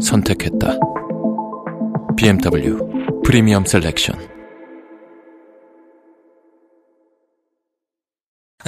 선택했다. BMW 프리미엄 셀렉션.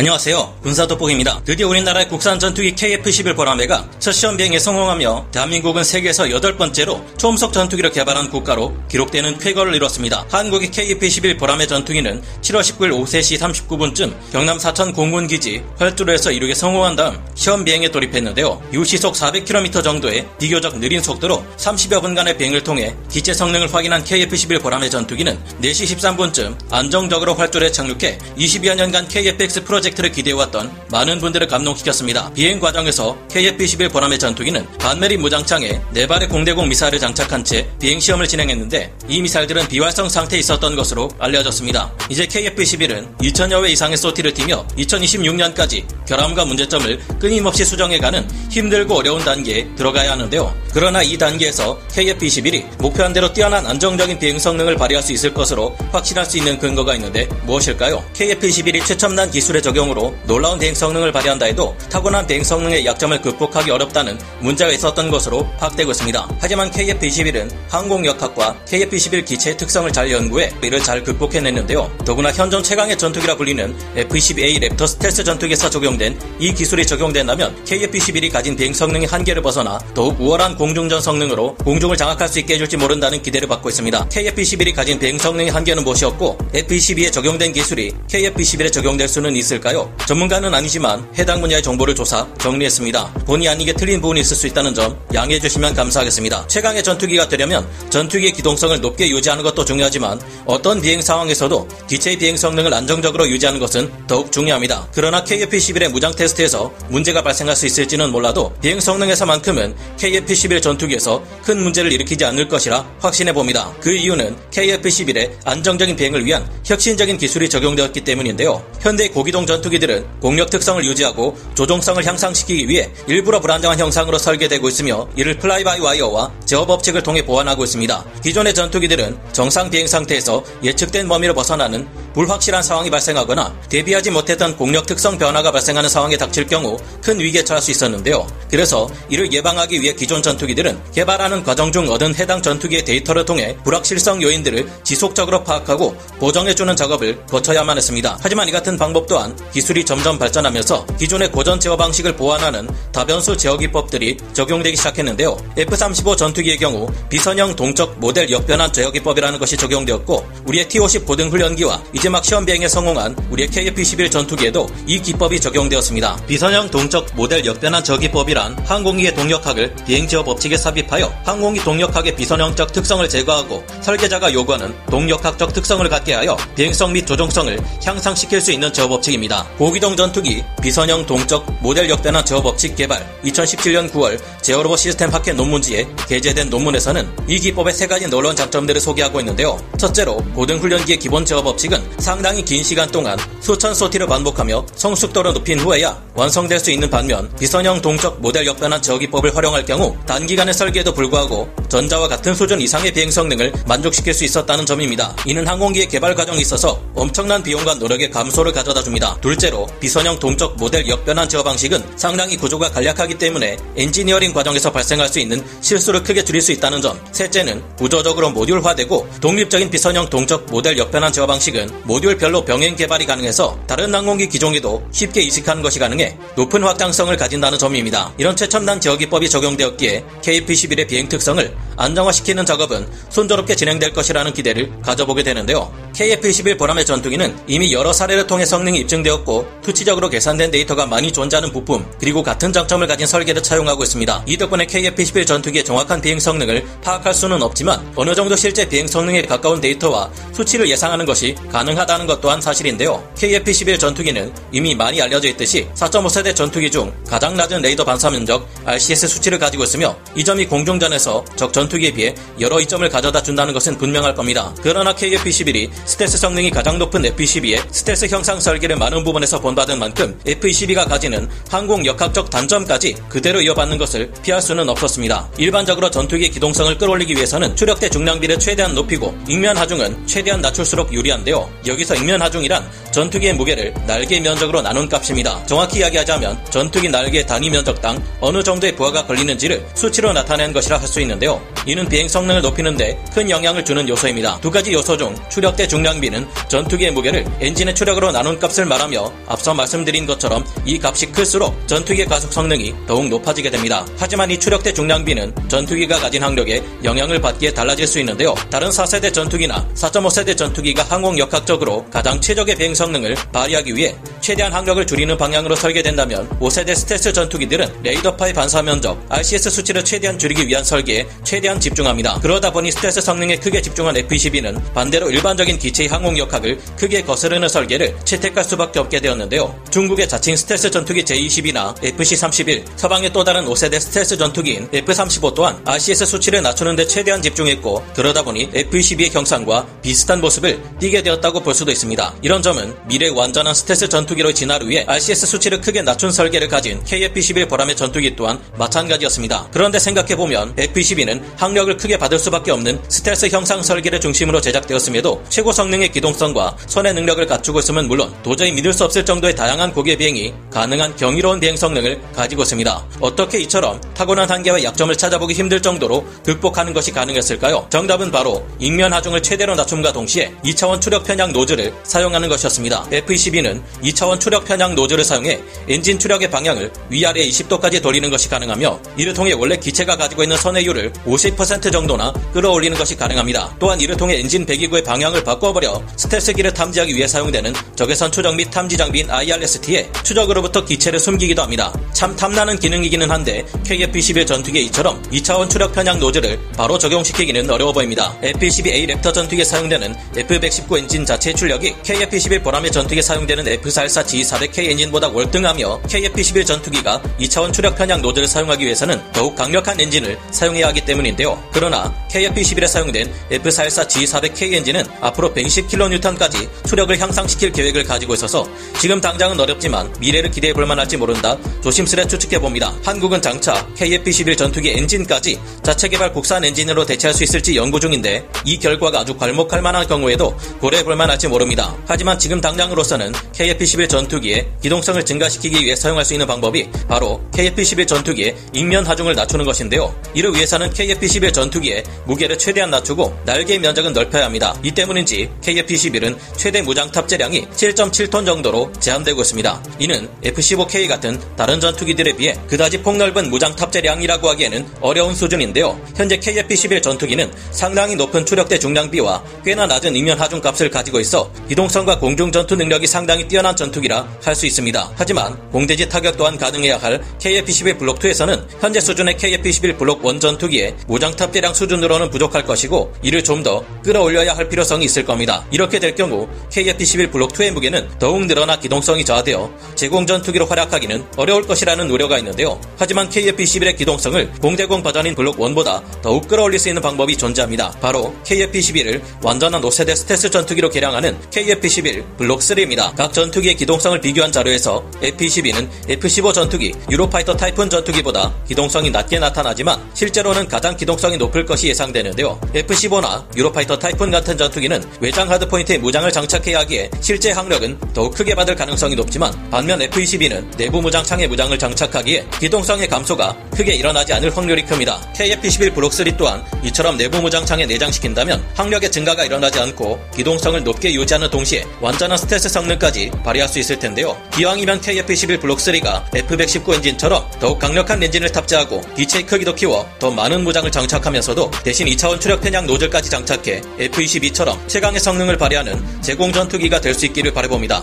안녕하세요. 군사돋보기입니다. 드디어 우리나라의 국산 전투기 KF-21 보라매가 첫 시험 비행에 성공하며 대한민국은 세계에서 여덟 번째로 초음속 전투기를 개발한 국가로 기록되는 쾌거를 이뤘습니다. 한국의 KF-21 보라매 전투기는 7월 19일 오후 3시 39분쯤 경남 사천 공군기지 활주로에서 이륙에 성공한 다음 시험 비행에 돌입했는데요. 이후 시속 400km 정도의 비교적 느린 속도로 30여 분간의 비행을 통해 기체 성능을 확인한 KF-21 보라매 전투기는 4시 13분쯤 안정적으로 활주로에 착륙해 20여 년간 KF-X 프로 프로젝트를 기대해왔던 많은 분들을 감동시켰습니다. 비행 과정에서 KF-21 보람의 전투기는 반메리 무장창에 네 발의 공대공 미사일을 장착한 채 비행 시험을 진행했는데 이 미사일들은 비활성 상태에 있었던 것으로 알려졌습니다. 이제 KF-21은 2천여 회 이상의 소티를 띠며 2026년까지 결함과 문제점을 끊임없이 수정해가는 힘들고 어려운 단계에 들어가야 하는데요. 그러나 이 단계에서 KF-21이 목표한 대로 뛰어난 안정적인 비행 성능을 발휘할 수 있을 것으로 확신할 수 있는 근거가 있는데 무엇일까요? KF-21이 최첨단 기술의 적 용으로 놀라운 대행 성능을 발휘한다 해도 타고난 대행 성능의 약점을 극복하기 어렵다는 문제가 있었던 것으로 파악되고 있습니다. 하지만 KF-21은 항공역학과 KF-21 기체의 특성을 잘 연구해 이를 잘 극복해냈는데요. 더구나 현존 최강의 전투기라 불리는 F-22A 랩터 스텔스 전투기에서 적용된 이 기술이 적용된다면 KF-21이 가진 대행 성능의 한계를 벗어나 더욱 우월한 공중전 성능으로 공중을 장악할 수 있게 해줄지 모른다는 기대를 받고 있습니다. KF-21이 가진 대행 성능의 한계는 무엇이었고 F-22에 적용된 기술이 KF-21에 적용될 수는 있을 있을까요? 전문가는 아니지만 해당 분야의 정보를 조사, 정리했습니다. 본의 아니게 틀린 부분이 있을 수 있다는 점 양해해 주시면 감사하겠습니다. 최강의 전투기가 되려면 전투기의 기동성을 높게 유지하는 것도 중요하지만 어떤 비행 상황에서도 기체의 비행 성능을 안정적으로 유지하는 것은 더욱 중요합니다. 그러나 KF-11의 무장 테스트에서 문제가 발생할 수 있을지는 몰라도 비행 성능에서만큼은 KF-21 전투기에서 큰 문제를 일으키지 않을 것이라 확신해 봅니다. 그 이유는 KF-21의 안정적인 비행을 위한 혁신적인 기술이 적용되었기 때문인데요. 현대 고기동 전투기들은 공력 특성을 유지하고 조종성을 향상시키기 위해 일부러 불안정한 형상으로 설계되고 있으며 이를 fly-by-wire와 제어 법칙을 통해 보완하고 있습니다. 기존의 전투기들은 정상 비행 상태에서 예측된 범위를 벗어나는 불확실한 상황이 발생하거나 대비하지 못했던 공력 특성 변화가 발생하는 상황에 닥칠 경우 큰 위기에 처할 수 있었는데요. 그래서 이를 예방하기 위해 기존 전투기들은 개발하는 과정 중 얻은 해당 전투기의 데이터를 통해 불확실성 요인들을 지속적으로 파악하고 보정해주는 작업을 거쳐야만 했습니다. 하지만 이 같은 방법 또한 기술이 점점 발전하면서 기존의 고전 제어 방식을 보완하는 다변수 제어 기법들이 적용되기 시작했는데요. F-35 전투기의 경우 비선형 동적 모델 역변환 제어 기법이라는 것이 적용되었고 우리의 T-50 고등 훈련기와 이제 막 시험 비행에 성공한 우리의 KF-11 전투기에도 이 기법이 적용되었습니다. 비선형 동적 모델 역변환 저기법이란 항공기의 동력학을 비행 제어 법칙에 삽입하여 항공기 동력학의 비선형적 특성을 제거하고 설계자가 요구하는 동력학적 특성을 갖게 하여 비행성 및 조종성을 향상시킬 수 있는 제어 법칙입니다. 고기동 전투기 비선형 동적 모델 역변환 제어 법칙 개발 2017년 9월 제어로봇 시스템 학회 논문지에 게재된 논문에서는 이 기법의 세 가지 놀라운 장점들을 소개하고 있는데요. 첫째로 고등훈련기의 기본 제어 법칙은 상당히 긴 시간 동안 수천 sortie를 반복하며 성숙도를 높인 후에야 완성될 수 있는 반면 비선형 동적 모델 역변환 제어 기법을 활용할 경우 단기간의 설계에도 불구하고 전자와 같은 수준 이상의 비행 성능을 만족시킬 수 있었다는 점입니다. 이는 항공기의 개발 과정에 있어서 엄청난 비용과 노력의 감소를 가져다 줍니다. 둘째로 비선형 동적 모델 역변환 제어 방식은 상당히 구조가 간략하기 때문에 엔지니어링 과정에서 발생할 수 있는 실수를 크게 줄일 수 있다는 점. 셋째는 구조적으로 모듈화되고 독립적인 비선형 동적 모델 역변환 제어 방식은 모듈별로 병행 개발이 가능해서 다른 항공기 기종에도 쉽게 이식하는 것이 가능해 높은 확장성을 가진다는 점입니다. 이런 최첨단 제어 기법이 적용되었기에 KF-21의 비행 특성을 안정화시키는 작업은 순조롭게 진행될 것이라는 기대를 가져보게 되는데요. KF-21 보라매 전투기는 이미 여러 사례를 통해 성능이 입증되어 되었고 수치적으로 계산된 데이터가 많이 존재하는 부품 그리고 같은 장점을 가진 설계를 차용하고 있습니다. 이 덕분에 KF-21 전투기의 정확한 비행 성능을 파악할 수는 없지만 어느 정도 실제 비행 성능에 가까운 데이터와 수치를 예상하는 것이 가능하다는 것 또한 사실인데요. KF-21 전투기는 이미 많이 알려져 있듯이 4.5세대 전투기 중 가장 낮은 레이더 반사 면적 RCS 수치를 가지고 있으며 이 점이 공중전에서 적 전투기에 비해 여러 이점을 가져다 준다는 것은 분명할 겁니다. 그러나 KF-21이 스텔스 성능이 가장 높은 F-22의 스텔스 형상 설계를 많은 부분에서 본받은 만큼 F-22가 가지는 항공 역학적 단점까지 그대로 이어받는 것을 피할 수는 없었습니다. 일반적으로 전투기의 기동성을 끌어올리기 위해서는 추력대 중량비를 최대한 높이고 익면 하중은 최대한 낮출수록 유리한데요. 여기서 익면 하중이란 전투기의 무게를 날개 면적으로 나눈 값입니다. 정확히 이야기하자면 전투기 날개 단위 면적당 어느 정도의 부하가 걸리는지를 수치로 나타낸 것이라 할 수 있는데요. 이는 비행 성능을 높이는데 큰 영향을 주는 요소입니다. 두 가지 요소 중 추력대 중량비는 전투기의 무게를 엔진의 추력으로 나눈 값을 말 하며 앞서 말씀드린 것처럼 이 값이 클수록 전투기의 가속 성능이 더욱 높아지게 됩니다. 하지만 이 추력대 중량비는 전투기가 가진 항력에 영향을 받기에 달라질 수 있는데요. 다른 4세대 전투기나 4.5세대 전투기가 항공 역학적으로 가장 최적의 비행 성능을 발휘하기 위해 최대한 항력을 줄이는 방향으로 설계된다면 5세대 스텔스 전투기들은 레이더파의 반사 면적, RCS 수치를 최대한 줄이기 위한 설계에 최대한 집중합니다. 그러다 보니 스텔스 성능에 크게 집중한 F-22는 반대로 일반적인 기체의 항공 역학을 크게 거스르는 설계를 채택할 수밖에 없게 되었는데요. 중국의 자칭 스텔스 전투기 J-20이나 FC-31, 서방의 또 다른 5세대 스텔스 전투기인 F-35 또한 RCS 수치를 낮추는 데 최대한 집중했고 그러다 보니 F-22의 형상과 비슷한 모습을 띠게 되었다고 볼 수도 있습니다. 이런 점은 미래 완전한 스텔스 전투기로 진화를 위해 RCS 수치를 크게 낮춘 설계를 가진 KF-21 보라매 전투기 또한 마찬가지였습니다. 그런데 생각해보면 F-22는 항력을 크게 받을 수밖에 없는 스텔스 형상 설계를 중심으로 제작되었음에도 최고 성능의 기동성과 선회 능력을 갖추고 있음은 물론 도저히 믿을 수 없을 정도의 다양한 곡예 비행이 가능한 경이로운 비행 성능을 가지고 있습니다. 어떻게 이처럼 타고난 한계와 약점을 찾아보기 힘들 정도로 극복하는 것이 가능했을까요? 정답은 바로 익면 하중을 최대로 낮춤과 동시에 2차원 추력 편향 노즐을 사용하는 것이었습니다. F-22는 2차원 추력 편향 노즐을 사용해 엔진 추력의 방향을 위아래 20도까지 돌리는 것이 가능하며 이를 통해 원래 기체가 가지고 있는 선회율을 50% 정도나 끌어올리는 것이 가능합니다. 또한 이를 통해 엔진 배기구의 방향을 바꿔버려 스텔스기를 탐지하기 위해 사용되는 적외선 추적 및 탐지 장비인 IRST의 추적으로부터 기체를 숨기기도 합니다. 참 탐나는 기능이기는 한데 KF-21 전투기에 이처럼 2차원 추력 편향 노즐을 바로 적용시키기는 어려워 보입니다. F-22A 랩터 전투기에 사용되는 F-119 엔진 자체의 출력이 KF-21 보라매 전투기에 사용되는 F-414 GE400K 엔진보다 월등하며 KF-21 전투기가 2차원 추력 편향 노즐을 사용하기 위해서는 더욱 강력한 엔진을 사용해야 하기 때문인데요. 그러나 KF-21에 사용된 F-414 GE400K 엔진은 앞으로 110kN까지 추력을 향상시킬 계획을 가지고 있어서 지금 당장은 어렵지만 미래를 기대해 볼 만할지 모른다 조심스레 추측해 봅니다. 한국은 장차 KF-21 전투기 엔진까지 자체 개발 국산 엔진으로 대체할 수 있을지 연구 중인데 이 결과가 아주 괄목할 만한 경우에도 고려해 볼 만할지 모릅니다. 하지만 지금 당장으로서는 KF-21 전투기의 기동성을 증가시키기 위해 사용할 수 있는 방법이 바로 KF-21 전투기의 익면 하중을 낮추는 것인데요. 이를 위해서는 KF-21 전투기의 무게를 최대한 낮추고 날개의 면적은 넓혀야 합니다. 이 때문인지 KF-21은 최대 무장 탑재량이 7.7톤 정도로 제한되고 있습니다. 이는 F-15K 같은 다른 전투기들에 비해 그다지 폭넓은 무장 탑재량이라고 하기에는 어려운 수준인데요. 현재 KF-21 전투기는 상당히 높은 추력대 중량비와 꽤나 낮은 익면 하중 값을 가지고 있어 기동성과 공중 전투 능력이 상당히 뛰어난 전투기라 할 수 있습니다. 하지만 공대지 타격 또한 가능해야 할 KF-21 블록 2에서는 현재 수준의 KF-21 블록 1 전투기의 무장 탑재량 수준으로는 부족할 것이고 이를 좀 더 끌어올려야 할 필요성이 있을 겁니다. 이렇게 될 경우 KF-21 블록 2의 무게는 더욱 늘어나 기동성이 저하되어 제공 전투기로 활약하기는 어려울 것이라는 우려가 있는데요. 하지만 KF-21의 기동성을 공대공 버전인 블록 1보다 더욱 끌어올릴 수 있는 방법이 존재합니다. 바로 KF-21을 완전한 5세대 스텔스 전투기로 개량하는 KF-21 블록 3입니다. 각 전투기의 기동성을 비교한 자료에서 F-22는 F-15 전투기, 유로파이터 타이푼 전투기보다 기동성이 낮게 나타나지만 실제로는 가장 기동성이 높을 것이 예상되는데요. F-15나 유로파이터 타이푼 같은 전투기는 외장 hardpoint에 무장을 장착해야 하기에 실제 항력은 더욱 크게 받을 가능성이 높지만 반면 F-22는 내부 무장 창에 무장을 장착하기에 기동성의 감소가 크게 일어나지 않을 확률이 큽니다. KF-21 블록 3 또한 이처럼 내부 무장 창에 내장시킨다면 항력의 증가가 일어나지 않고 기동성을 높게 유지하는 동시에 완전한 스텔스 성능까지 발휘할 수 있을 텐데요. 기왕이면 KF-21 블록 3가 F-119 엔진처럼 더욱 강력한 엔진을 탑재하고 기체의 크기도 키워 더 많은 무장을 장착하면서도 대신 2차원 추력 편향 노즐까지 장착해 F-22처럼 최강의 성능을 발휘하는 제공 전투기가 될 수 있기를 바라봅니다.